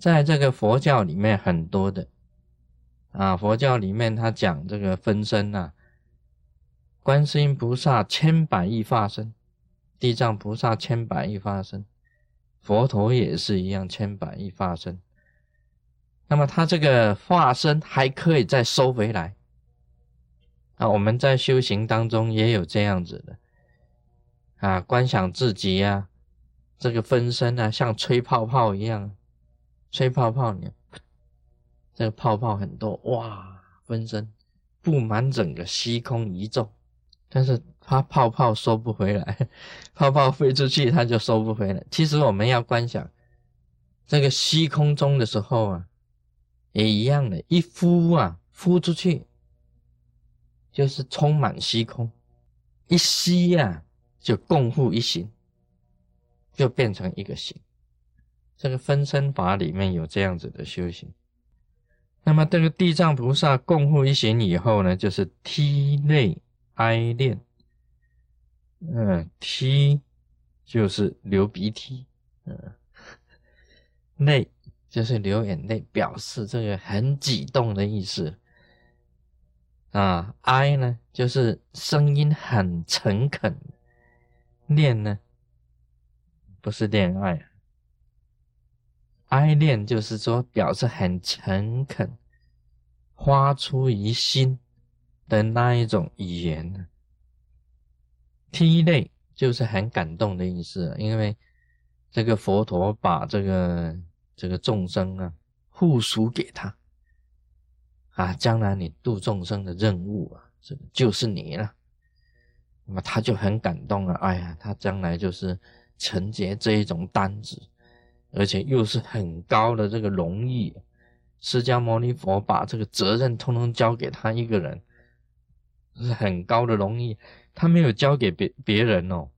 在这个佛教里面很多的啊，佛教里面他讲这个分身啊，观世音菩萨千百亿化身，地藏菩萨千百亿化身，佛陀也是一样千百亿化身。那么他这个化身还可以再收回来啊，我们在修行当中也有这样子的啊，观想自己呀，这个分身啊，像吹泡泡一样。吹泡泡，你这个泡泡很多哇，分身布满整个虚空宇宙，但是它泡泡收不回来，泡泡飞出去它就收不回来。其实我们要观想这个虚空中的时候啊，也一样的，一呼啊，呼出去就是充满虚空，一吸呀就共护一形，就变成一个形。这个分身法里面有这样子的修行，那么这个地藏菩萨共护一行以后呢，就是涕泪哀恋，嗯，涕就是流鼻涕，嗯，泪就是流眼泪，表示这个很激动的意思，啊，哀呢就是声音很诚恳，恋呢不是恋爱啊。哀恋就是说表示很诚恳，发出于心的那一种语言呢。涕泪就是很感动的意思，因为这个佛陀把这个这个众生啊护属给他啊，将来你度众生的任务啊，这个就是你了。那么他就很感动了，哎呀，他将来就是承接这一种担子。而且又是很高的这个荣誉，释迦牟尼佛把这个责任通通交给他一个人，是很高的荣誉。他没有交给别别人哦，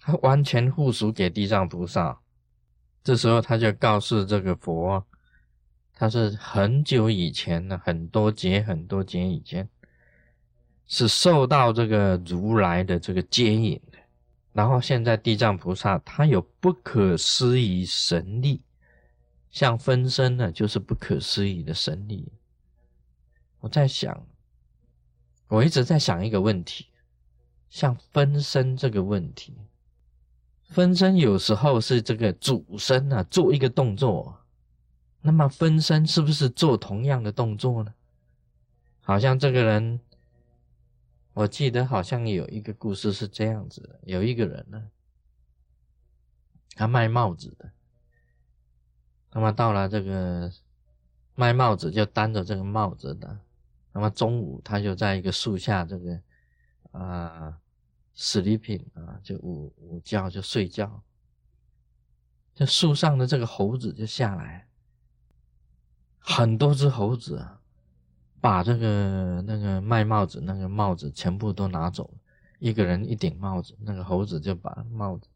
他完全附属给地藏菩萨。这时候他就告诉这个佛，他是很久以前的，很多劫很多劫以前，是受到这个如来的这个接引。然后现在地藏菩萨他有不可思议神力，像分身呢，就是不可思议的神力。我在想，我一直在想一个问题，像分身这个问题，分身有时候是这个主身啊做一个动作，那么分身是不是做同样的动作呢？好像这个人。我记得好像有一个故事是这样子的：有一个人呢，他卖帽子的，那么到了这个卖帽子就担着这个帽子的，那么中午他就在一个树下这个啊 sleeping 啊，就午午觉就睡觉，这树上的这个猴子就下来，很多只猴子啊。把这个那个卖帽子那个帽子全部都拿走了，一个人一顶帽子，那个猴子就把帽子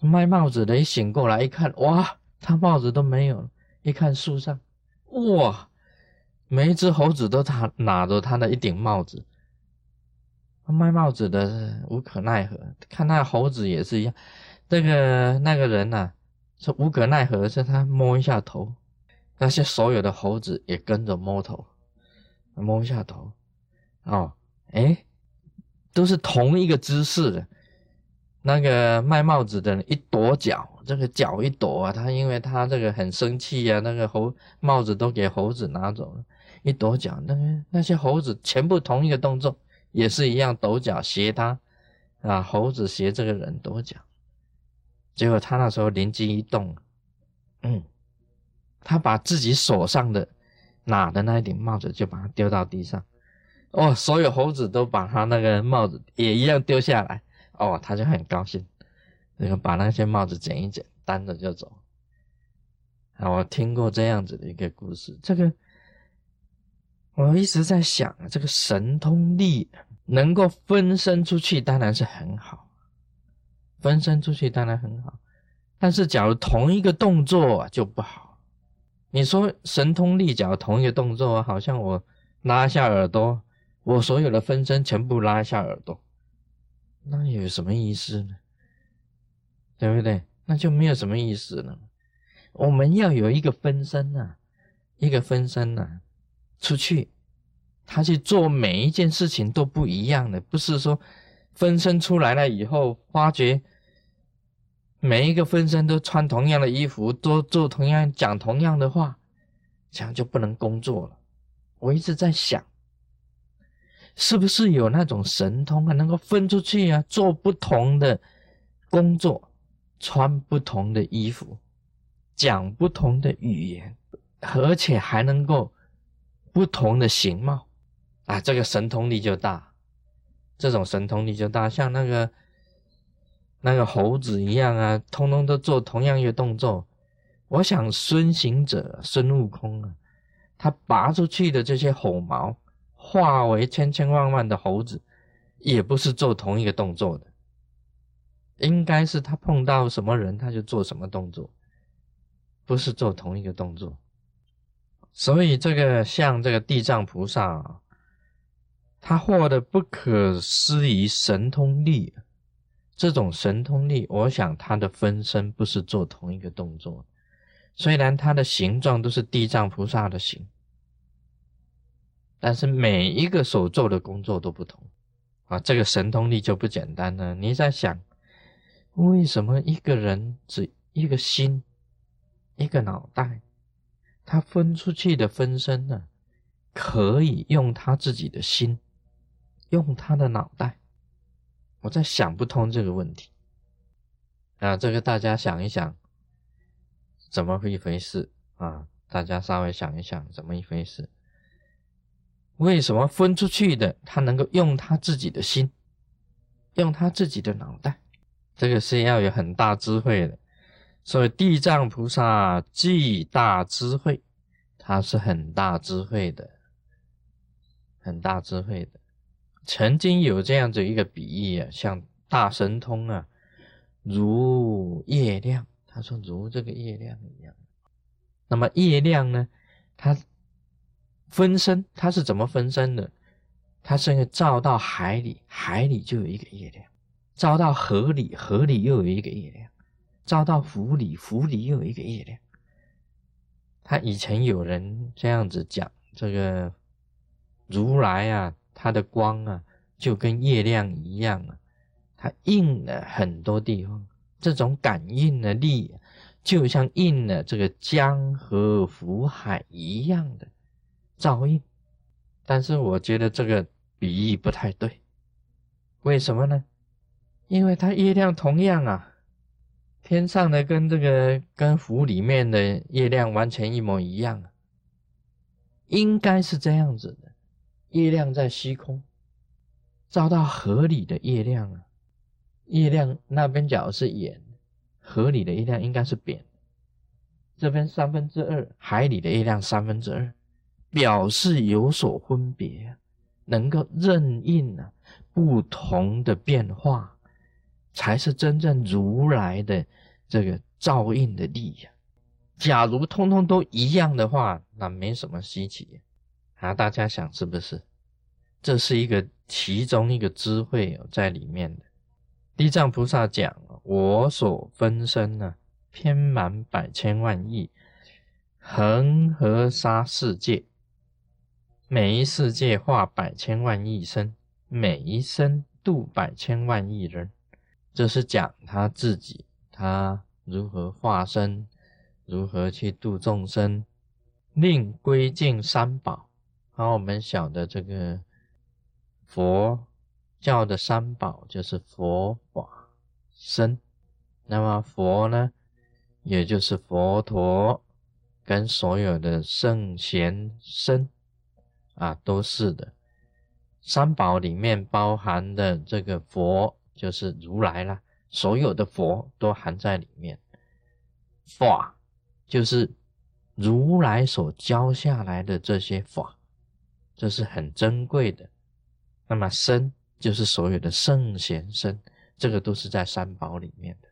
卖帽子的一醒过来一看，哇，他帽子都没有了。一看树上，哇，每一只猴子都他拿着他的一顶帽子。卖帽子的无可奈何，看那猴子也是一样。这个那个人呐，说无可奈何，是他摸一下头。那些所有的猴子也跟着摸头，摸一下头，哦，哎，都是同一个姿势的。那个卖帽子的人一跺脚，这个脚一跺啊，他因为他这个很生气呀，那个猴帽子都给猴子拿走了，一跺脚，那个那些猴子全部同一个动作，也是一样抖脚斜他，啊，猴子斜这个人跺脚，结果他那时候灵机一动，嗯。他把自己手上的拿的那一顶帽子就把它丢到地上，哦，所有猴子都把他那个帽子也一样丢下来，哦，他就很高兴，那个把那些帽子捡一捡，单着就走。啊，我听过这样子的一个故事，这个我一直在想啊，这个神通力能够分身出去，当然是很好，分身出去当然很好，但是假如同一个动作就不好。你说神通力脚同一个动作，好像我拉下耳朵，我所有的分身全部拉下耳朵，那有什么意思呢？对不对？那就没有什么意思了。我们要有一个分身呐，一个分身呐，出去，他去做每一件事情都不一样的，不是说分身出来了以后，发觉每一个分身都穿同样的衣服，都做同样讲同样的话，这样就不能工作了。我一直在想。是不是有那种神通啊，能够分出去啊，做不同的工作，穿不同的衣服，讲不同的语言，而且还能够不同的形貌啊？这个神通力就大，这种神通力就大，像那个那个猴子一样啊，通通都做同样一个动作。我想孙行者孙悟空啊，他拔出去的这些猴毛。化为千千万万的猴子，也不是做同一个动作的，应该是他碰到什么人，他就做什么动作，不是做同一个动作。所以这个像这个地藏菩萨啊，他获得不可思议神通力，这种神通力，我想他的分身不是做同一个动作，虽然他的形状都是地藏菩萨的形。但是每一个所做的工作都不同啊，这个神通力就不简单了。你在想，为什么一个人只一个心，一个脑袋，他分出去的分身呢，可以用他自己的心，用他的脑袋？我在想不通这个问题啊，这个大家想一想，怎么一回事啊？大家稍微想一想，怎么一回事？为什么分出去的他能够用他自己的心，用他自己的脑袋？这个是要有很大智慧的。所以地藏菩萨既大智慧，他是很大智慧的，很大智慧的。曾经有这样子一个比喻啊，像大神通啊，如月亮。他说如这个月亮一样。那么月亮呢，它。分身，它是怎么分身的？它是照到海里，海里就有一个月亮；照到河里，河里又有一个月亮；照到湖里，湖里又有一个月亮。他以前有人这样子讲，这个如来啊，它的光啊，就跟月亮一样啊，它印了很多地方。这种感应的力，就像印了这个江河湖海一样的。照应，但是我觉得这个比喻不太对，为什么呢？因为它月亮同样啊，天上的跟这个跟湖里面的月亮完全一模一样啊，应该是这样子的。月亮在虚空，照到河里的月亮啊，月亮那边角是圆，河里的月亮应该是扁，这边三分之二，海里的月亮三分之二。表示有所分别，能够任应啊不同的变化，才是真正如来的这个照应的力呀。假如通通都一样的话，那没什么稀奇啊。大家想是不是？这是一个其中一个智慧在里面的。地藏菩萨讲：我所分身呢，偏满百千万亿，恒河沙世界。每一世界化百千万亿生，每一生度百千万亿人，这是讲他自己，他如何化身，如何去度众生，令归敬三宝。好，我们晓得这个佛教的三宝就是佛法僧，那么佛呢，也就是佛陀跟所有的圣贤僧。啊，都是的。三宝里面包含的这个佛，就是如来了。所有的佛都含在里面。法就是如来所教下来的这些法，这是很珍贵的。那么身就是所有的圣贤身，这个都是在三宝里面的。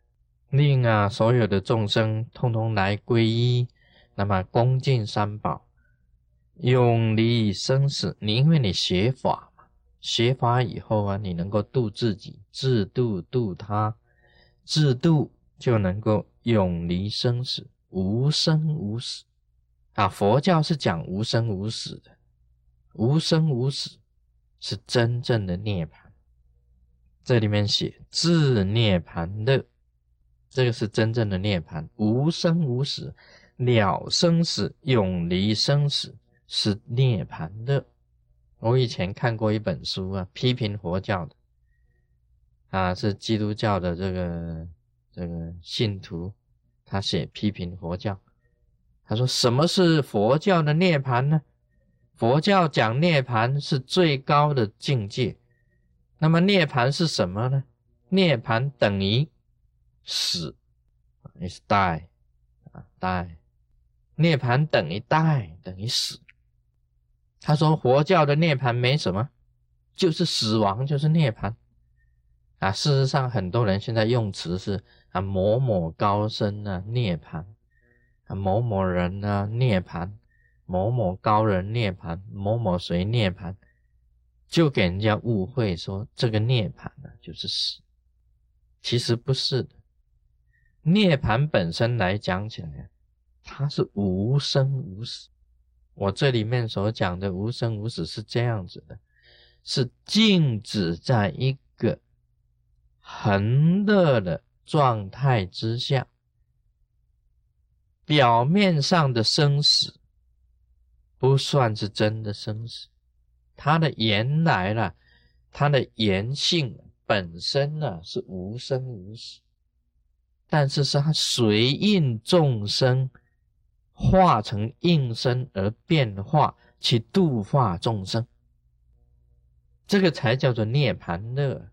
令啊，所有的众生通通来皈依，那么恭敬三宝。永离生死，你因为你学法嘛，学法以后啊，你能够度自己，自度度他，自度就能够永离生死。无生无死啊。佛教是讲无生无死的，无生无死是真正的涅槃。这里面写自涅槃乐，这个是真正的涅槃，无生无死，了生死，永离生死，是涅槃乐。我以前看过一本书啊，批评佛教的，啊，是基督教的这个这个信徒，他写批评佛教，他说什么是佛教的涅槃呢？佛教讲涅槃是最高的境界。那么涅槃是什么呢？涅槃等于死，is die 啊 die，涅槃等于 die 等于死。他说佛教的涅槃没什么，就是死亡，就是涅槃啊。事实上，很多人现在用词是啊某某高僧啊涅槃啊某某人啊涅槃，某某高人涅槃，某某谁涅槃。就给人家误会说这个涅槃呢就是死，其实不是的。涅槃本身来讲起来，它是无生无死。我这里面所讲的无生无死是这样子的，是静止在一个恒乐的状态之下，表面上的生死不算是真的生死。它的原来呢，它的原性本身呢是无生无死，但是是它随应众生化成应身而变化去度化众生，这个才叫做涅槃乐。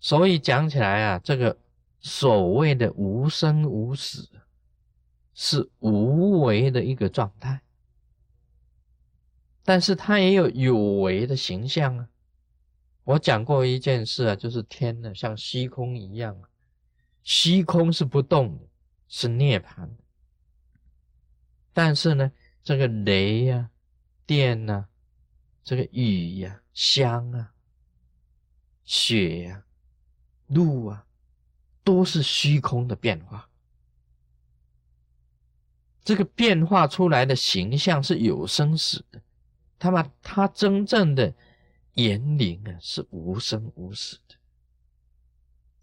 所以讲起来啊，这个所谓的无生无死，是无为的一个状态。但是它也有有为的形象啊！我讲过一件事啊，就是天呢像虚空一样，虚空是不动的，是涅槃。但是呢，这个雷呀、电呐、这个雨呀、香啊、雪呀、露啊，都是虚空的变化。这个变化出来的形象是有生死的。他把，他真正的言灵啊，是无生无死的，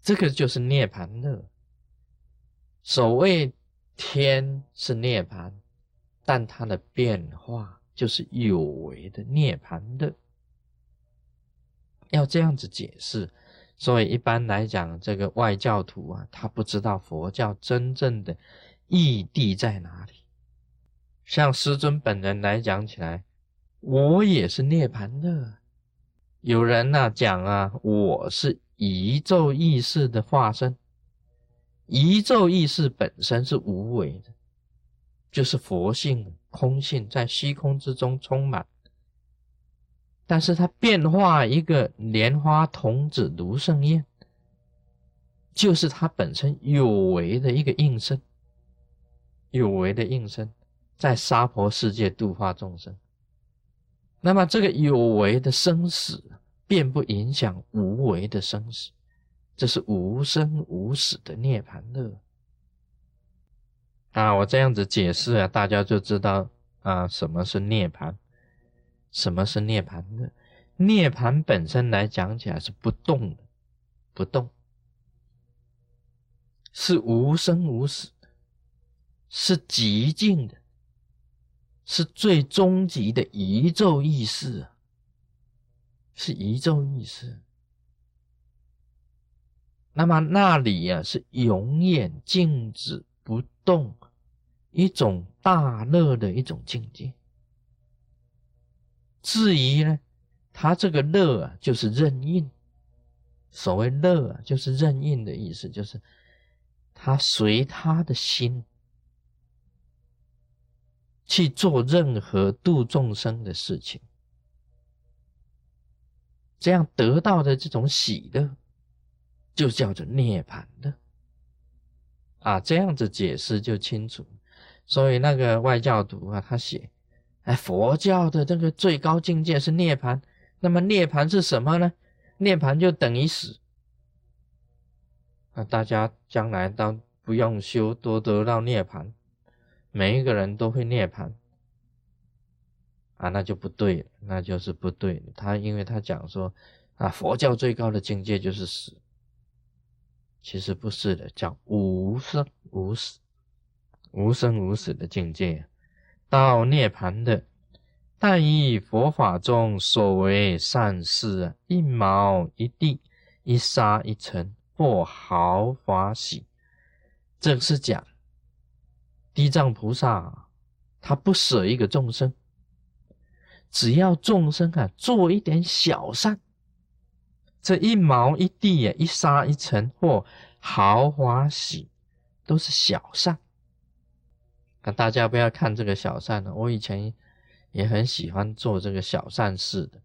这个就是涅槃乐。所谓天是涅槃，但它的变化就是有为的涅槃乐。要这样子解释，所以一般来讲，这个外教徒啊，他不知道佛教真正的义地在哪里。像师尊本人来讲起来。我也是涅槃的。有人呢讲啊，我是宇宙意识的化身。宇宙意识本身是无为的，就是佛性、空性，在虚空之中充满。但是它变化一个莲花童子卢胜燕，就是它本身有为的一个应身，有为的应身，在娑婆世界度化众生。那么这个有为的生死，并不影响无为的生死，这是无生无死的涅槃乐。啊，我这样子解释啊，大家就知道啊，什么是涅槃，什么是涅槃乐。涅槃本身来讲起来是不动的，不动，是无生无死，是极静的。是最终极的宇宙意识，是宇宙意识。那么那里呀是永远静止不动，一种大乐的一种境界。至于呢，他这个乐啊，就是任运。所谓乐啊，就是任运的意思，就是他随他的心。去做任何度众生的事情，这样得到的这种喜乐，就叫做涅槃的啊。这样子解释就清楚。所以那个外教徒啊，他写：哎，佛教的这个最高境界是涅槃。那么涅槃是什么呢？涅槃就等于死。那大家将来当不用修都得到涅槃，每一个人都会涅槃啊，那就不对了，那就是不对。他因为他讲说啊，佛教最高的境界就是死，其实不是的，叫无生无死，无生无死的境界，到涅槃的。但以佛法中所为善事，一毛一地，一沙一尘，或毫发喜。这个是讲地藏菩萨，他不舍一个众生，只要众生啊做一点小善，这一毛一地呀，一沙一尘，或毫华喜，都是小善。那大家不要看这个小善了，我以前。也很喜欢做这个小善事的。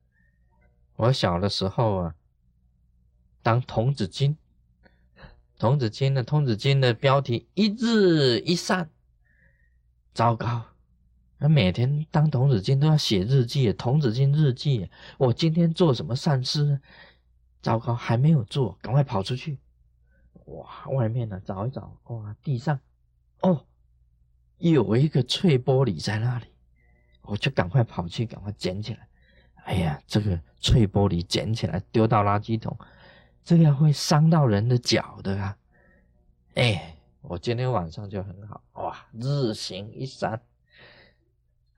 我小的时候啊，当童子经，童子经的童子经的标题一日一善，糟糕！那每天当童子军都要写日记，童子军日记。我今天做什么善事？糟糕，还没有做，赶快跑出去！哇，外面呢找一找，哇，地上哦，有一个脆玻璃在那里。我就赶快跑去，赶快捡起来。哎呀，这个脆玻璃捡起来丢到垃圾桶，这样会伤到人的脚的啊！哎，我今天晚上就很好哇，日行一善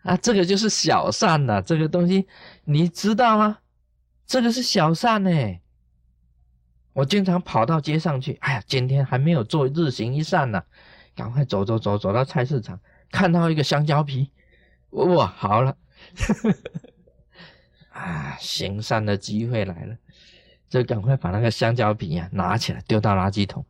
啊，这个就是小善呐。这个东西你知道吗？这个是小善呢。我经常跑到街上去，哎呀，今天还没有做日行一善呢，赶快走走走，走到菜市场，看到一个香蕉皮。哇，好了，啊，行善的机会来了，就赶快把那个香蕉皮啊拿起来丢到垃圾桶。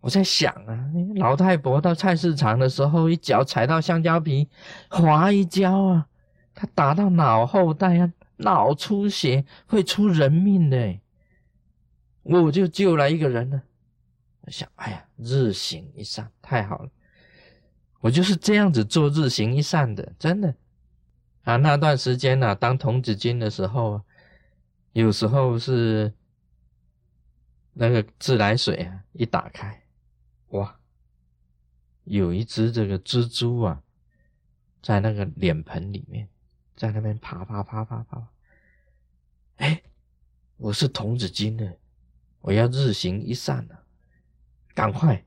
我在想啊，老太婆到菜市场的时候，一脚踩到香蕉皮，滑一跤啊，她打到脑后带啊，脑出血会出人命的。我就救了一个人了。我想，哎呀，日行一善，太好了，我就是这样子做日行一善的，真的。啊，那段时间呢，当童子军的时候，有时候是那个自来水啊，一打开，哇，有一只这个蜘蛛啊，在那个脸盆里面，在那边爬爬爬爬爬。哎，我是童子军的，我要日行一善了，赶快，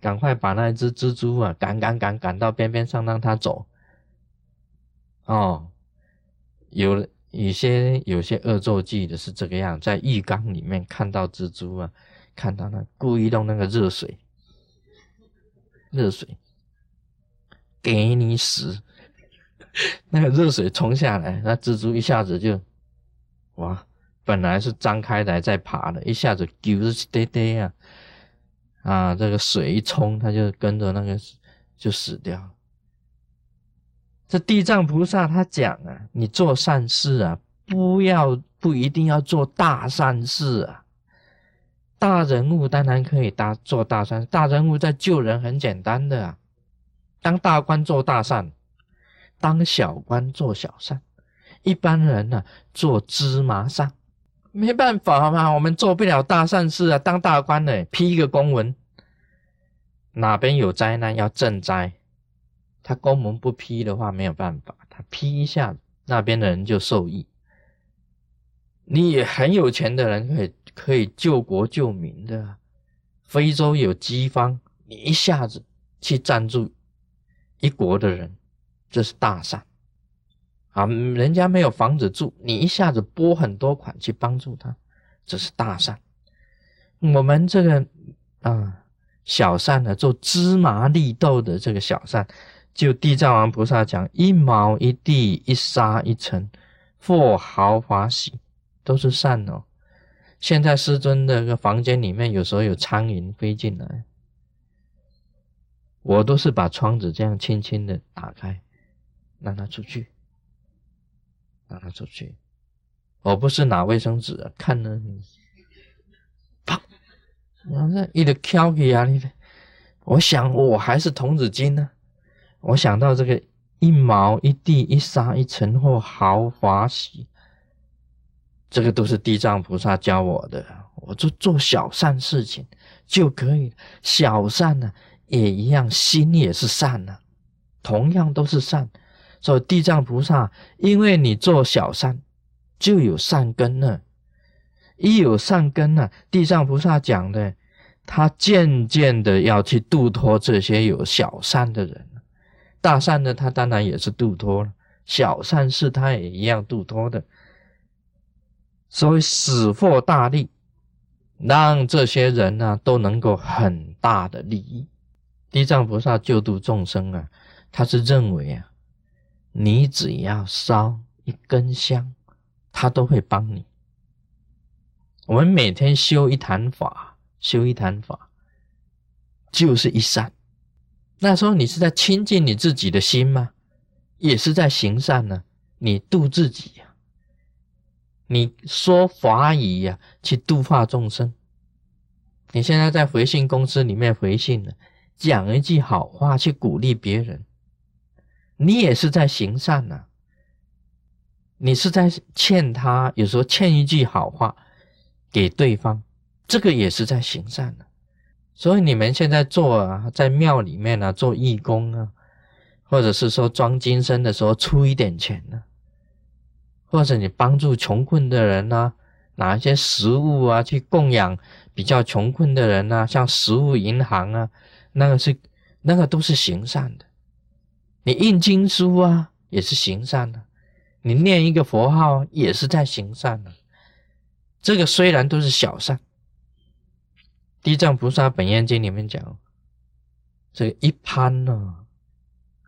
赶快把那只蜘蛛啊赶赶赶赶到边边上，让它走。哦，有有些有些恶作剧的是这个样，在浴缸里面看到蜘蛛啊，看到那故意用那个热水，热水给你死，那个热水冲下来，那蜘蛛一下子就哇，本来是张开来在爬的，一下子丢得得啊，啊，这个水一冲，它就跟着那个就死掉。这地藏菩萨他讲啊，你做善事啊，不要不一定要做大善事啊。大人物当然可以大做大善，大人物在救人很简单的啊。当大官做大善，当小官做小善，一般人呢做芝麻善，没办法嘛，我们做不了大善事啊。当大官的批一个公文，哪边有灾难要赈灾。他公文不批的话，没有办法。他批一下，那边的人就受益。你也很有钱的人，可以可以救国救民的。非洲有饥荒，你一下子去赞助一国的人，这是大善。啊，人家没有房子住，你一下子拨很多款去帮助他，这是大善。我们这个啊小善呢，做芝麻绿豆的这个小善。就地藏王菩萨讲，一毛一地，一沙一尘，或毫发喜，都是善哦。现在师尊的个房间里面，有时候有苍蝇飞进来，我都是把窗子这样轻轻的打开，让它出去，让它出去。我不是拿卫生纸看呢，啪，然后一直敲起啊，你我想我还是童子精呢。我想到这个一毛一地一沙一尘或豪华喜，这个都是地藏菩萨教我的。我就做小善事情就可以。小善呢，也一样，心也是善呢，同样都是善。所以地藏菩萨，因为你做小善，就有善根了。一有善根呢，地藏菩萨讲的，他渐渐的要去度脱这些有小善的人。大善呢，他当然也是度脱了；小善事，他也一样度脱的。所以使获大利，让这些人呢都能够很大的利益。地藏菩萨救度众生啊，他是认为啊，你只要烧一根香，他都会帮你。我们每天修一坛法，修一坛法，就是一善。那时候你是在亲近你自己的心吗？也是在行善呢。你度自己呀，你说法语呀，去度化众生。你现在在回信公司里面回信了，讲一句好话去鼓励别人，你也是在行善呢。你是在欠他，有时候欠一句好话给对方，这个也是在行善呢。所以你们现在做啊，在庙里面啊做义工啊，或者是说装金身的时候出一点钱呢，或者你帮助穷困的人呢，拿一些食物啊去供养比较穷困的人啊，像食物银行啊，那个是那个都是行善的。你印经书啊，也是行善的；你念一个佛号，也是在行善的。这个虽然都是小善。地藏菩萨本愿经里面讲，这个一攀呢，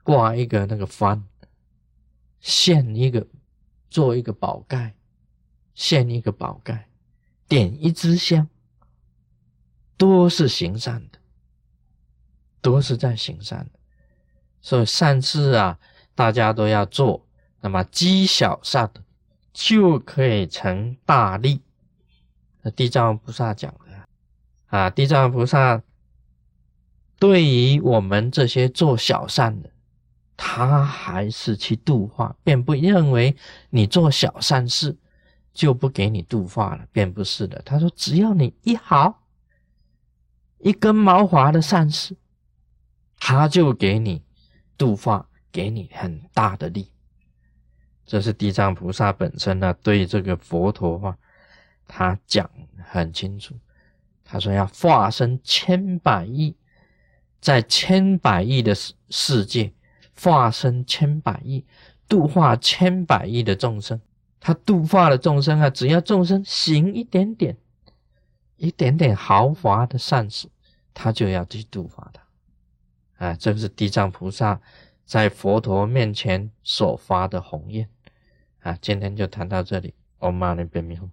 挂一个那个幡，献一个，做一个宝盖，献一个宝盖，点一支香，都是行善的，都是在行善的。所以善事啊，大家都要做，那么积小善就可以成大利。那地藏菩萨讲的。啊，地藏菩萨对于我们这些做小善的，他还是去度化，便不认为你做小善事就不给你度化了，便不是的。他说，只要你一毫一根毛滑的善事，他就给你度化，给你很大的力。这是地藏菩萨本身呢，对这个佛陀啊，他讲很清楚。他说：“要化身千百亿，在千百亿的世世界化身千百亿，度化千百亿的众生。他度化的众生啊，只要众生行一点点、一点点豪华的善事，他就要去度化他。啊，这是地藏菩萨在佛陀面前所发的宏愿。啊，今天就谈到这里。Om Mani p a m e Hum。